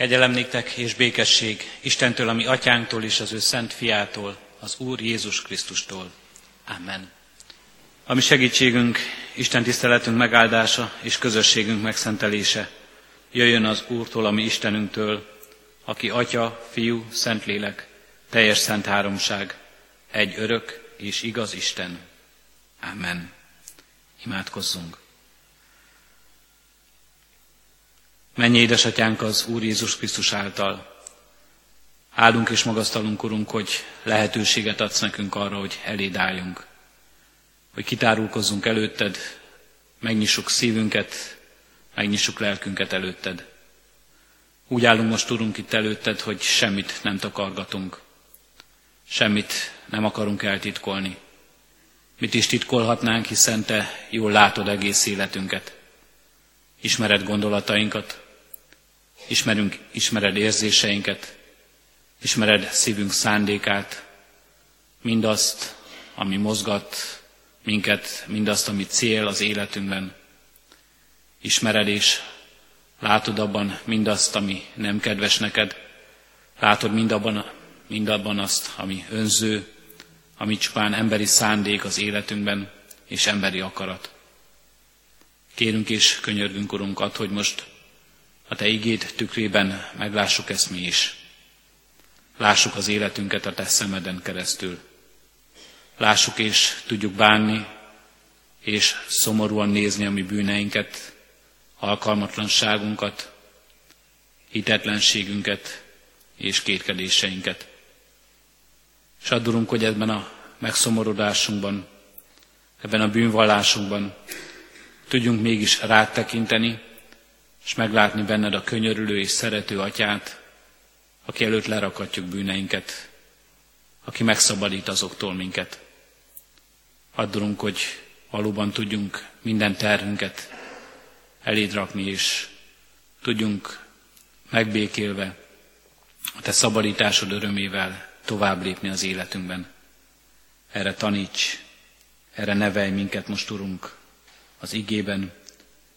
Kegyelem néktek és békesség Istentől, ami atyánktól és az ő szent fiától, az Úr Jézus Krisztustól. Amen. A mi segítségünk, Isten tiszteletünk megáldása és közösségünk megszentelése jöjjön az Úrtól, ami Istenünktől, aki Atya, Fiú, Szentlélek, teljes szent háromság, egy örök és igaz Isten. Amen. Imádkozzunk. Mennyi édesatyánk az Úr Jézus Krisztus által. Áldunk és magasztalunk, Urunk, hogy lehetőséget adsz nekünk arra, hogy eléd álljunk. Hogy kitárulkozzunk előtted, megnyissuk szívünket, megnyissuk lelkünket előtted. Úgy állunk most, Urunk, itt előtted, hogy semmit nem takargatunk. Semmit nem akarunk eltitkolni. Mit is titkolhatnánk, hiszen Te jól látod egész életünket. Ismered gondolatainkat, ismerünk, ismered érzéseinket, ismered szívünk szándékát, mindazt, ami mozgat minket, mindazt, ami cél az életünkben. Ismered és látod abban mindazt, ami nem kedves neked, látod mindabban, mindabban azt, ami önző, ami csupán emberi szándék az életünkben, és emberi akarat. Kérünk és könyörgünk, Urunk, ad, hogy most a Te igéd tükrében meglássuk ezt mi is. Lássuk az életünket a Te szemeden keresztül. Lássuk és tudjuk bánni, és szomorúan nézni a mi bűneinket, alkalmatlanságunkat, hitetlenségünket és kétkedéseinket. És addurunk, hogy ebben a megszomorodásunkban, ebben a bűnvallásunkban tudjunk mégis rád tekinteni, és meglátni benned a könyörülő és szerető atyát, aki előtt lerakatjuk bűneinket, aki megszabadít azoktól minket. Addurunk, hogy valóban tudjunk minden terhünket eléd rakni, és tudjunk megbékélve a Te szabadításod örömével tovább lépni az életünkben. Erre taníts, erre nevelj minket most, Urunk, az igében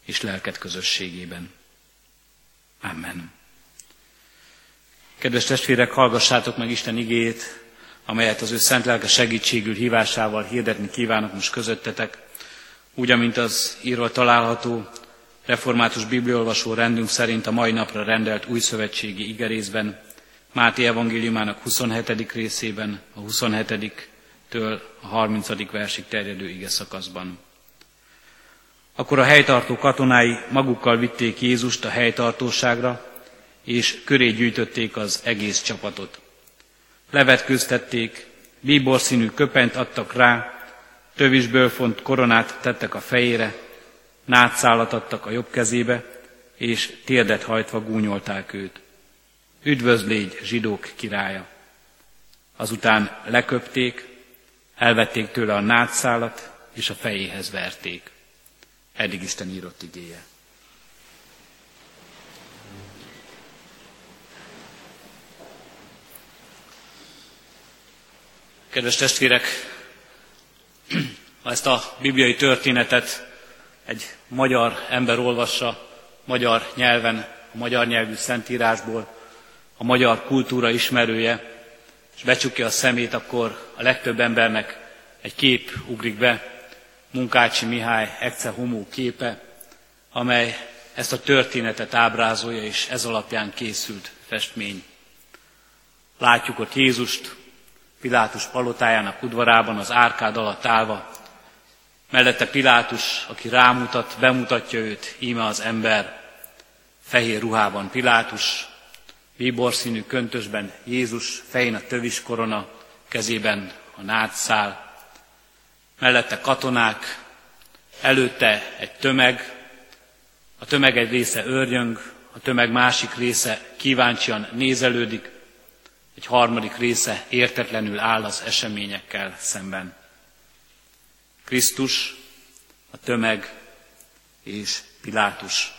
és lelket közösségében. Amen. Kedves testvérek, hallgassátok meg Isten igét, amelyet az ő szent lelke segítségül hívásával hirdetni kívánok most közöttetek, úgy, amint az írva található református bibliolvasó rendünk szerint a mai napra rendelt új szövetségi igerészben, Máté evangéliumának 27. részében, a 27-től a 30. versig terjedő ige szakaszban. Akkor a helytartó katonái magukkal vitték Jézust a helytartóságra, és köré gyűjtötték az egész csapatot. Levetkőztették, bíborszínű köpent adtak rá, tövisből font koronát tettek a fejére, nátszálat adtak a jobb kezébe, és térdet hajtva gúnyolták őt. Üdvözlégy, zsidók királya! Azután leköpték, elvették tőle a nátszálat, és a fejéhez verték. Eddig Isten írott igéje. Kedves testvérek, ha ezt a bibliai történetet egy magyar ember olvassa, magyar nyelven, a magyar nyelvű szentírásból, a magyar kultúra ismerője, és becsukja a szemét, akkor a legtöbb embernek egy kép ugrik be, Munkácsi Mihály Ecce Homo képe, amely ezt a történetet ábrázolja, és ez alapján készült festmény. Látjuk ott Jézust, Pilátus palotájának udvarában az árkád alatt állva, mellette Pilátus, aki rámutat, bemutatja őt, íme az ember, fehér ruhában Pilátus, bíborszínű köntösben Jézus, fején a tövis korona, kezében a nátszál, mellette katonák, előtte egy tömeg, a tömeg egy része őrjöng, a tömeg másik része kíváncsian nézelődik, egy harmadik része értetlenül áll az eseményekkel szemben. Krisztus, a tömeg és Pilátus.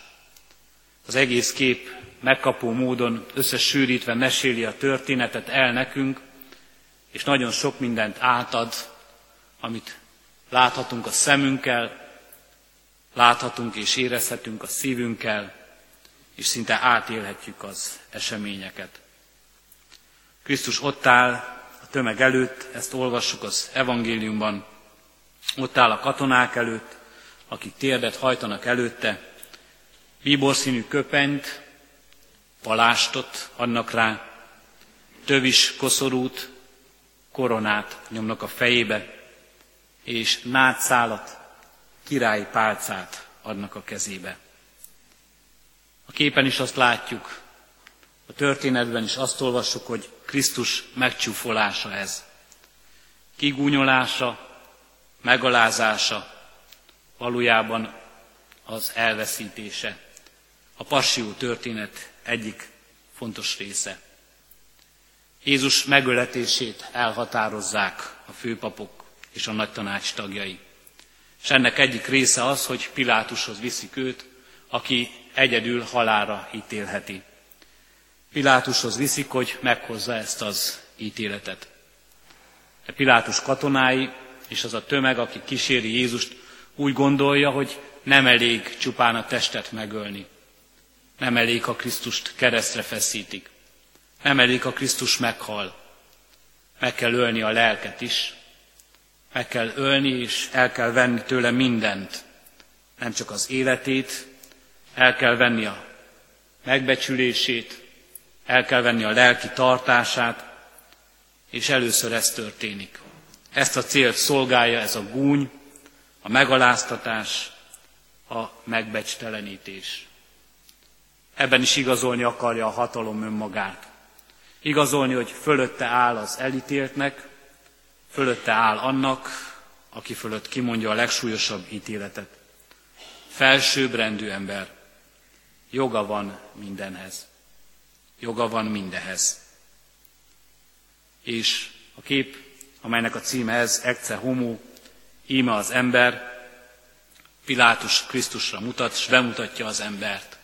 Az egész kép megkapó módon összesűrítve meséli a történetet el nekünk, és nagyon sok mindent átad, amit láthatunk a szemünkkel, láthatunk és érezhetünk a szívünkkel, és szinte átélhetjük az eseményeket. Krisztus ott áll a tömeg előtt, ezt olvassuk az evangéliumban, ott áll a katonák előtt, akik térdet hajtanak előtte, bíborszínű köpenyt, palástot adnak rá, tövis koszorút, koronát nyomnak a fejébe, és nátszálat, királyi pálcát adnak a kezébe. A képen is azt látjuk, a történetben is azt olvassuk, hogy Krisztus megcsúfolása ez. Kigúnyolása, megalázása, valójában az elveszítése. A passió történet egyik fontos része. Jézus megöletését elhatározzák a főpapok és a nagy tanács tagjai. És ennek egyik része az, hogy Pilátushoz viszik őt, aki egyedül halára ítélheti. Pilátushoz viszik, hogy meghozza ezt az ítéletet. De Pilátus katonái és az a tömeg, aki kíséri Jézust, úgy gondolja, hogy nem elég csupán a testet megölni. Nem elég, ha Krisztust keresztre feszítik. Nem elég, ha Krisztus meghal. Meg kell ölni a lelket is. Meg kell ölni, és el kell venni tőle mindent. Nem csak az életét, el kell venni a megbecsülését, el kell venni a lelki tartását, és először ez történik. Ezt a célt szolgálja ez a gúny, a megaláztatás, a megbecstelenítés. Ebben is igazolni akarja a hatalom önmagát. Igazolni, hogy fölötte áll az elítéltnek, fölötte áll annak, aki fölött kimondja a legsúlyosabb ítéletet. Felsőbbrendű ember. Joga van mindenhez. Joga van mindehez. És a kép, amelynek a címe ez, Ecce Homo, íme az ember, Pilátus Krisztusra mutat, és bemutatja az embert.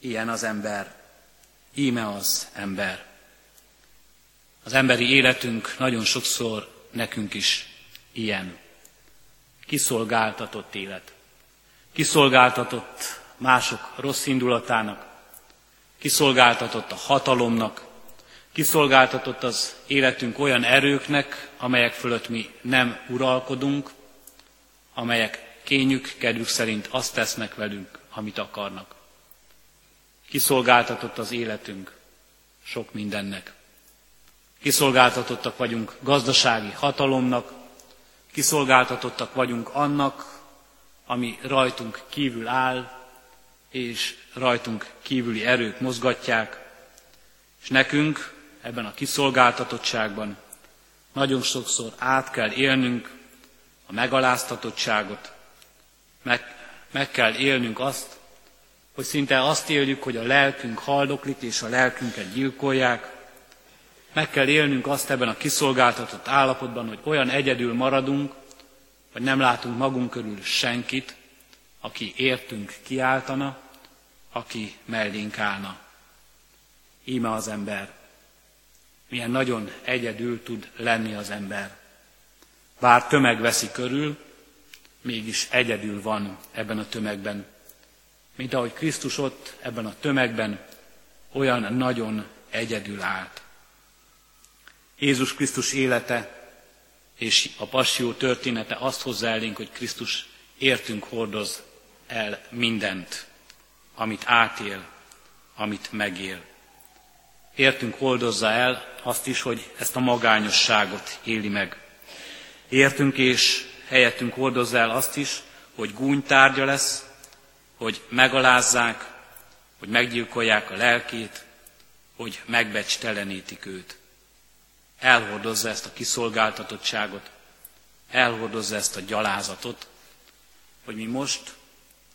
Ilyen az ember, íme az ember. Az emberi életünk nagyon sokszor nekünk is ilyen. Kiszolgáltatott élet. Kiszolgáltatott mások rossz indulatának, kiszolgáltatott a hatalomnak, kiszolgáltatott az életünk olyan erőknek, amelyek fölött mi nem uralkodunk, amelyek kényük, kedvük szerint azt tesznek velünk, amit akarnak. Kiszolgáltatott az életünk sok mindennek. Kiszolgáltatottak vagyunk gazdasági hatalomnak, kiszolgáltatottak vagyunk annak, ami rajtunk kívül áll, és rajtunk kívüli erők mozgatják, és nekünk ebben a kiszolgáltatottságban nagyon sokszor át kell élnünk a megaláztatottságot, meg, meg kell élnünk azt, hogy szinte azt éljük, hogy a lelkünk haldoklik, és a lelkünket gyilkolják. Meg kell élnünk azt ebben a kiszolgáltatott állapotban, hogy olyan egyedül maradunk, hogy nem látunk magunk körül senkit, aki értünk kiáltana, aki mellénk állna. Íme az ember. Milyen nagyon egyedül tud lenni az ember. Bár tömeg veszi körül, mégis egyedül van ebben a tömegben. Mint ahogy Krisztus ott ebben a tömegben olyan nagyon egyedül állt. Jézus Krisztus élete és a passió története azt hozza elénk, hogy Krisztus értünk hordoz el mindent, amit átél, amit megél. Értünk hordozza el azt is, hogy ezt a magányosságot éli meg. Értünk és helyettünk hordozza el azt is, hogy gúnytárgya lesz, hogy megalázzák, hogy meggyilkolják a lelkét, hogy megbecs őt. Elhordozza ezt a kiszolgáltatottságot, elhordozza ezt a gyalázatot, hogy mi most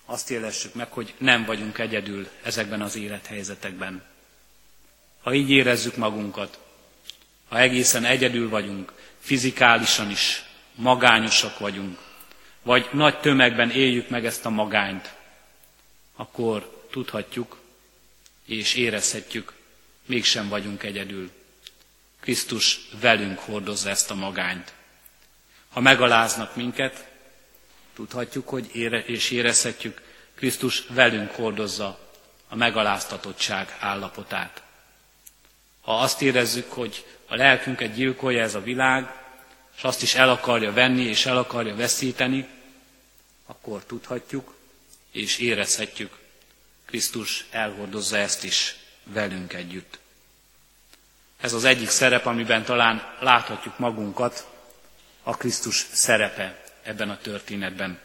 azt élessük meg, hogy nem vagyunk egyedül ezekben az élethelyzetekben. Ha így érezzük magunkat, ha egészen egyedül vagyunk, fizikálisan is magányosak vagyunk, vagy nagy tömegben éljük meg ezt a magányt, akkor tudhatjuk és érezhetjük, mégsem vagyunk egyedül. Krisztus velünk hordozza ezt a magányt. Ha megaláznak minket, tudhatjuk, hogy ére, és érezhetjük, Krisztus velünk hordozza a megaláztatottság állapotát. Ha azt érezzük, hogy a lelkünket gyilkolja ez a világ, és azt is el akarja venni és el akarja veszíteni, akkor tudhatjuk és érezhetjük, Krisztus elhordozza ezt is velünk együtt. Ez az egyik szerep, amiben talán láthatjuk magunkat, a Krisztus szerepe ebben a történetben.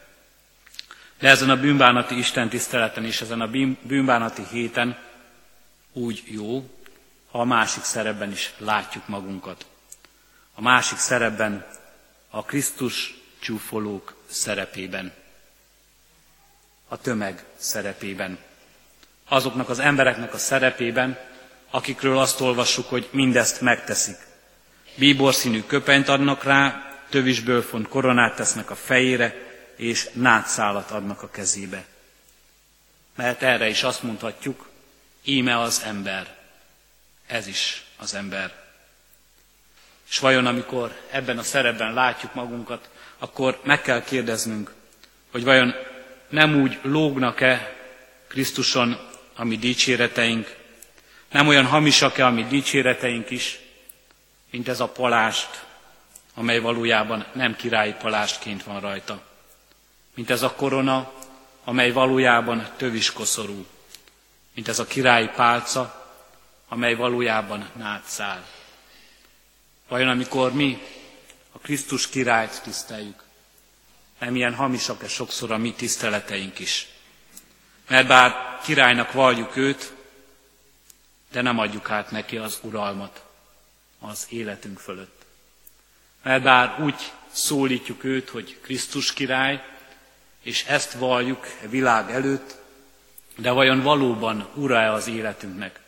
De ezen a bűnbánati Isten tiszteleten és ezen a bűnbánati héten úgy jó, ha a másik szerepben is látjuk magunkat. A másik szerepben a Krisztus csúfolók szerepében, a tömeg szerepében, azoknak az embereknek a szerepében, akikről azt olvassuk, hogy mindezt megteszik. Bíborszínű köpenyt adnak rá, tövisből font koronát tesznek a fejére, és nátszálat adnak a kezébe. Mert erre is azt mondhatjuk, íme az ember. Ez is az ember. És vajon amikor ebben a szerepben látjuk magunkat, akkor meg kell kérdeznünk, hogy vajon nem úgy lógnak-e Krisztuson a mi dicséreteink, nem olyan hamisak-e a mi dicséreteink is, mint ez a palást, amely valójában nem királyi palástként van rajta. Mint ez a korona, amely valójában töviskoszorú. Mint ez a királyi pálca, amely valójában nátszál. Vajon amikor mi a Krisztus királyt tiszteljük, nem ilyen hamisak-e sokszor a mi tiszteleteink is? Mert bár királynak valljuk őt, de nem adjuk át neki az uralmat az életünk fölött. Mert bár úgy szólítjuk őt, hogy Krisztus király, és ezt valljuk a világ előtt, de vajon valóban ura-e az életünknek?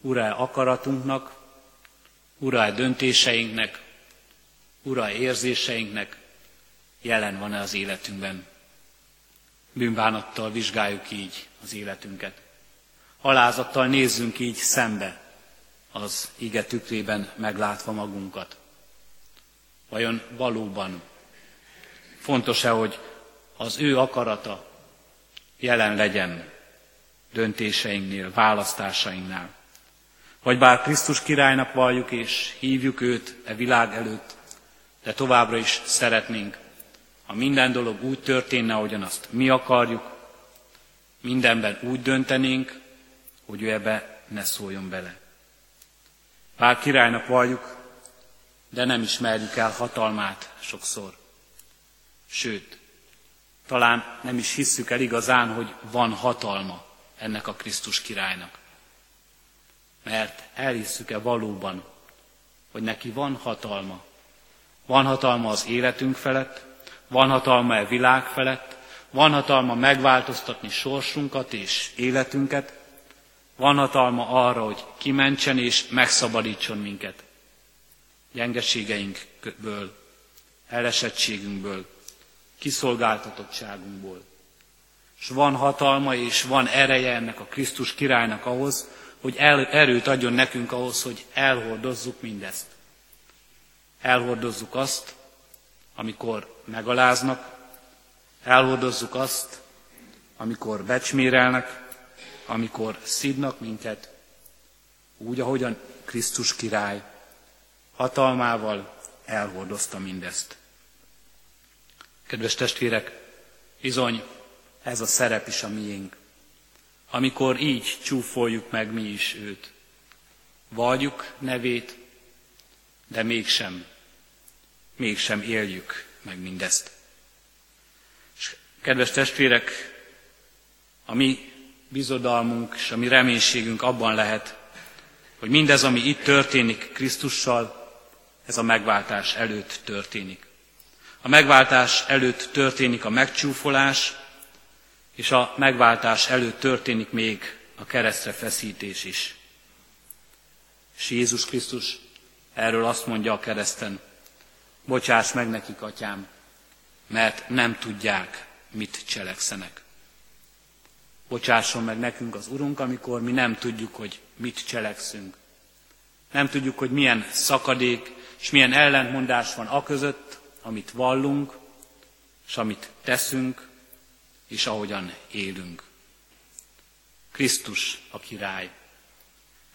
Ura-e akaratunknak? Ura-e döntéseinknek? Ura-e érzéseinknek? Jelen van-e az életünkben? Bűnbánattal vizsgáljuk így az életünket. Alázattal nézzünk így szembe az ige tükrében meglátva magunkat. Vajon valóban fontos-e, hogy az ő akarata jelen legyen döntéseinknél, választásainknál? Vagy bár Krisztus királynak valljuk és hívjuk őt e világ előtt, de továbbra is szeretnénk, ha minden dolog úgy történne, ahogyan azt mi akarjuk, mindenben úgy döntenénk, hogy ő ebbe ne szóljon bele. Bár királynak valljuk, de nem ismerjük el hatalmát sokszor. Sőt, talán nem is hisszük el igazán, hogy van hatalma ennek a Krisztus királynak. Mert elhisszük-e valóban, hogy neki van hatalma. Van hatalma az életünk felett, van hatalma a világ felett, van hatalma megváltoztatni sorsunkat és életünket, van hatalma arra, hogy kimentsen és megszabadítson minket. Gyengeségeinkből, elesettségünkből, kiszolgáltatottságunkból. És van hatalma és van ereje ennek a Krisztus királynak ahhoz, hogy el, erőt adjon nekünk ahhoz, hogy elhordozzuk mindezt. Elhordozzuk azt, amikor megaláznak, elhordozzuk azt, amikor becsmérelnek, amikor szidnak minket, úgy, ahogyan Krisztus király hatalmával elhordozta mindezt. Kedves testvérek, bizony ez a szerep is a miénk. Amikor így csúfoljuk meg mi is őt. Valljuk nevét, de mégsem, mégsem éljük meg mindezt. És kedves testvérek, a mi bizodalmunk és a mi reménységünk abban lehet, hogy mindez, ami itt történik Krisztussal, ez a megváltás előtt történik. A megváltás előtt történik a megcsúfolás, és a megváltás előtt történik még a keresztre feszítés is. És Jézus Krisztus erről azt mondja a kereszten, bocsáss meg nekik, atyám, mert nem tudják, mit cselekszenek. Bocsásson meg nekünk az Urunk, amikor mi nem tudjuk, hogy mit cselekszünk. Nem tudjuk, hogy milyen szakadék és milyen ellentmondás van a között, amit vallunk, és amit teszünk, és ahogyan élünk. Krisztus a király.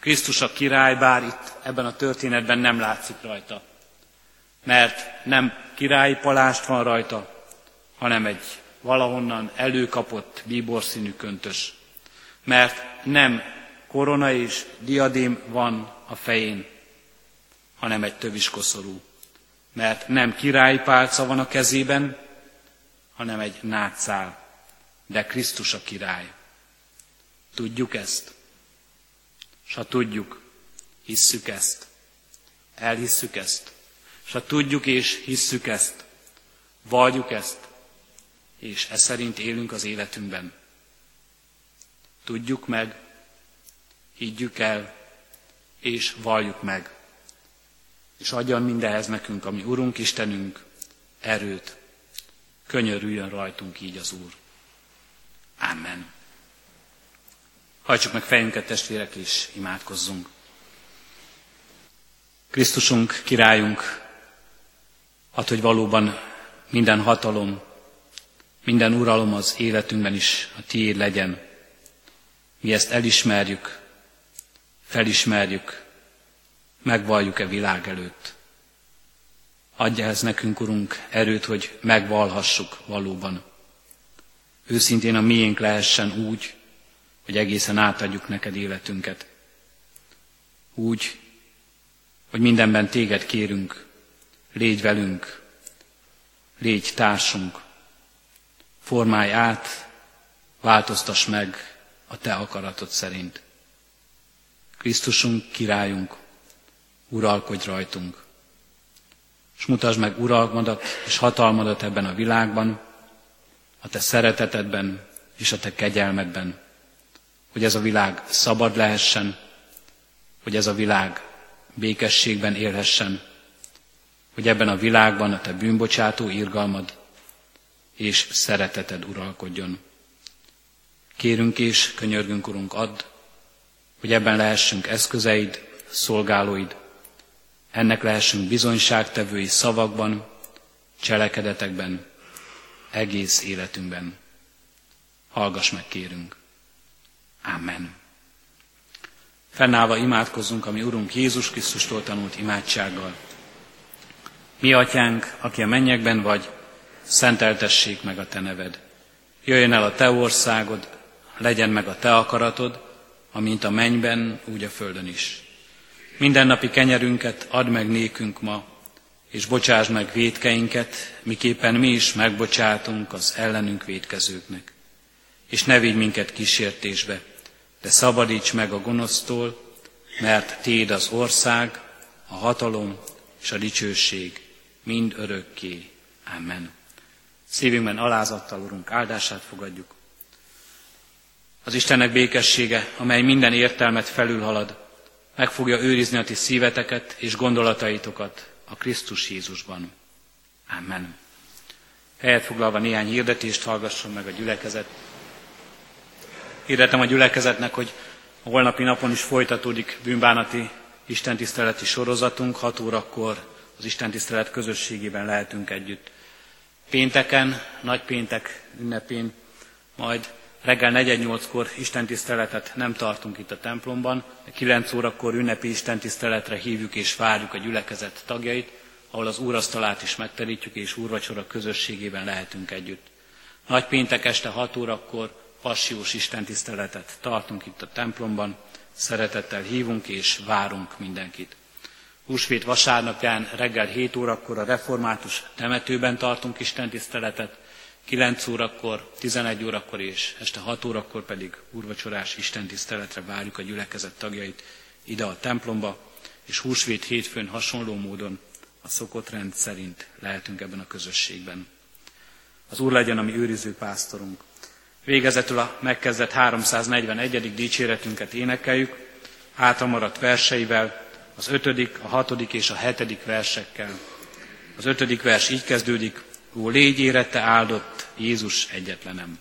Krisztus a király, bár itt ebben a történetben nem látszik rajta. Mert nem királyi palást van rajta, hanem egy valahonnan előkapott bíborszínű köntös. Mert nem korona és diadém van a fején, hanem egy töviskoszorú. Mert nem királyi pálca van a kezében, hanem egy nátszál, de Krisztus a király. Tudjuk ezt? S ha tudjuk, hisszük ezt, elhisszük ezt, s ha tudjuk és hisszük ezt, valljuk ezt, és e szerint élünk az életünkben. Tudjuk meg, higgyük el, és valljuk meg. És adjon mindehez nekünk, ami Urunk Istenünk, erőt. Könyörüljön rajtunk így az Úr. Amen. Hajtsuk meg fejünket, testvérek, és imádkozzunk. Krisztusunk, királyunk, ad, hogy valóban minden hatalom, minden uralom az életünkben is a tiéd legyen. Mi ezt elismerjük, felismerjük, megvalljuk-e világ előtt. Adja ez nekünk, Urunk, erőt, hogy megvalhassuk valóban. Őszintén a miénk lehessen úgy, hogy egészen átadjuk neked életünket. Úgy, hogy mindenben téged kérünk, légy velünk, légy társunk, formálj át, változtass meg a te akaratod szerint. Krisztusunk, királyunk, uralkodj rajtunk. És mutasd meg uralmadat és hatalmadat ebben a világban, a te szeretetedben és a te kegyelmedben, hogy ez a világ szabad lehessen, hogy ez a világ békességben élhessen, hogy ebben a világban a te bűnbocsátó irgalmad és szereteted uralkodjon. Kérünk és könyörgünk, Urunk, add, hogy ebben lehessünk eszközeid, szolgálóid, ennek lehessünk bizonyságtevői szavakban, cselekedetekben, egész életünkben. Hallgass meg, kérünk. Amen. Fennállva imádkozzunk, ami Urunk Jézus Krisztustól tanult imádsággal. Mi, Atyánk, aki a mennyekben vagy, szenteltessék meg a Te neved. Jöjjön el a Te országod, legyen meg a Te akaratod, amint a mennyben, úgy a földön is. Mindennapi kenyerünket add meg nékünk ma, és bocsáss meg védkeinket, miképpen mi is megbocsátunk az ellenünk védkezőknek. És ne vigy minket kísértésbe, de szabadíts meg a gonosztól, mert Téd az ország, a hatalom és a dicsőség mind örökké. Amen. Szívünkben alázattal, Urunk, áldását fogadjuk. Az Istennek békessége, amely minden értelmet felülhalad, meg fogja őrizni a ti szíveteket és gondolataitokat a Krisztus Jézusban. Amen. Helyet foglalva néhány hirdetést hallgasson meg a gyülekezet. Hirdetem a gyülekezetnek, hogy a holnapi napon is folytatódik bűnbánati istentiszteleti sorozatunk, 6 órakor az istentisztelet közösségében lehetünk együtt. Pénteken, nagypéntek ünnepén, majd reggel 4-8-kor istentiszteletet nem tartunk itt a templomban, 9 órakor ünnepi istentiszteletre hívjuk és várjuk a gyülekezet tagjait, ahol az úrasztalát is megterítjük, és úrvacsora közösségében lehetünk együtt. Nagypéntek este 6 órakor passiós istentiszteletet tartunk itt a templomban, szeretettel hívunk és várunk mindenkit. Húsvét vasárnapján reggel 7 órakor a református temetőben tartunk istentiszteletet, 9 órakor, 11 órakor és este 6 órakor pedig úrvacsorás istentiszteletre várjuk a gyülekezet tagjait ide a templomba, és húsvét hétfőn hasonló módon a szokott rend szerint lehetünk ebben a közösségben. Az Úr legyen a mi őriző pásztorunk. Végezetül a megkezdett 341. dicséretünket énekeljük, hátra verseivel, az ötödik, a hatodik és a hetedik versekkel. Az ötödik vers így kezdődik, Ó, légy érette áldott Jézus egyetlenem.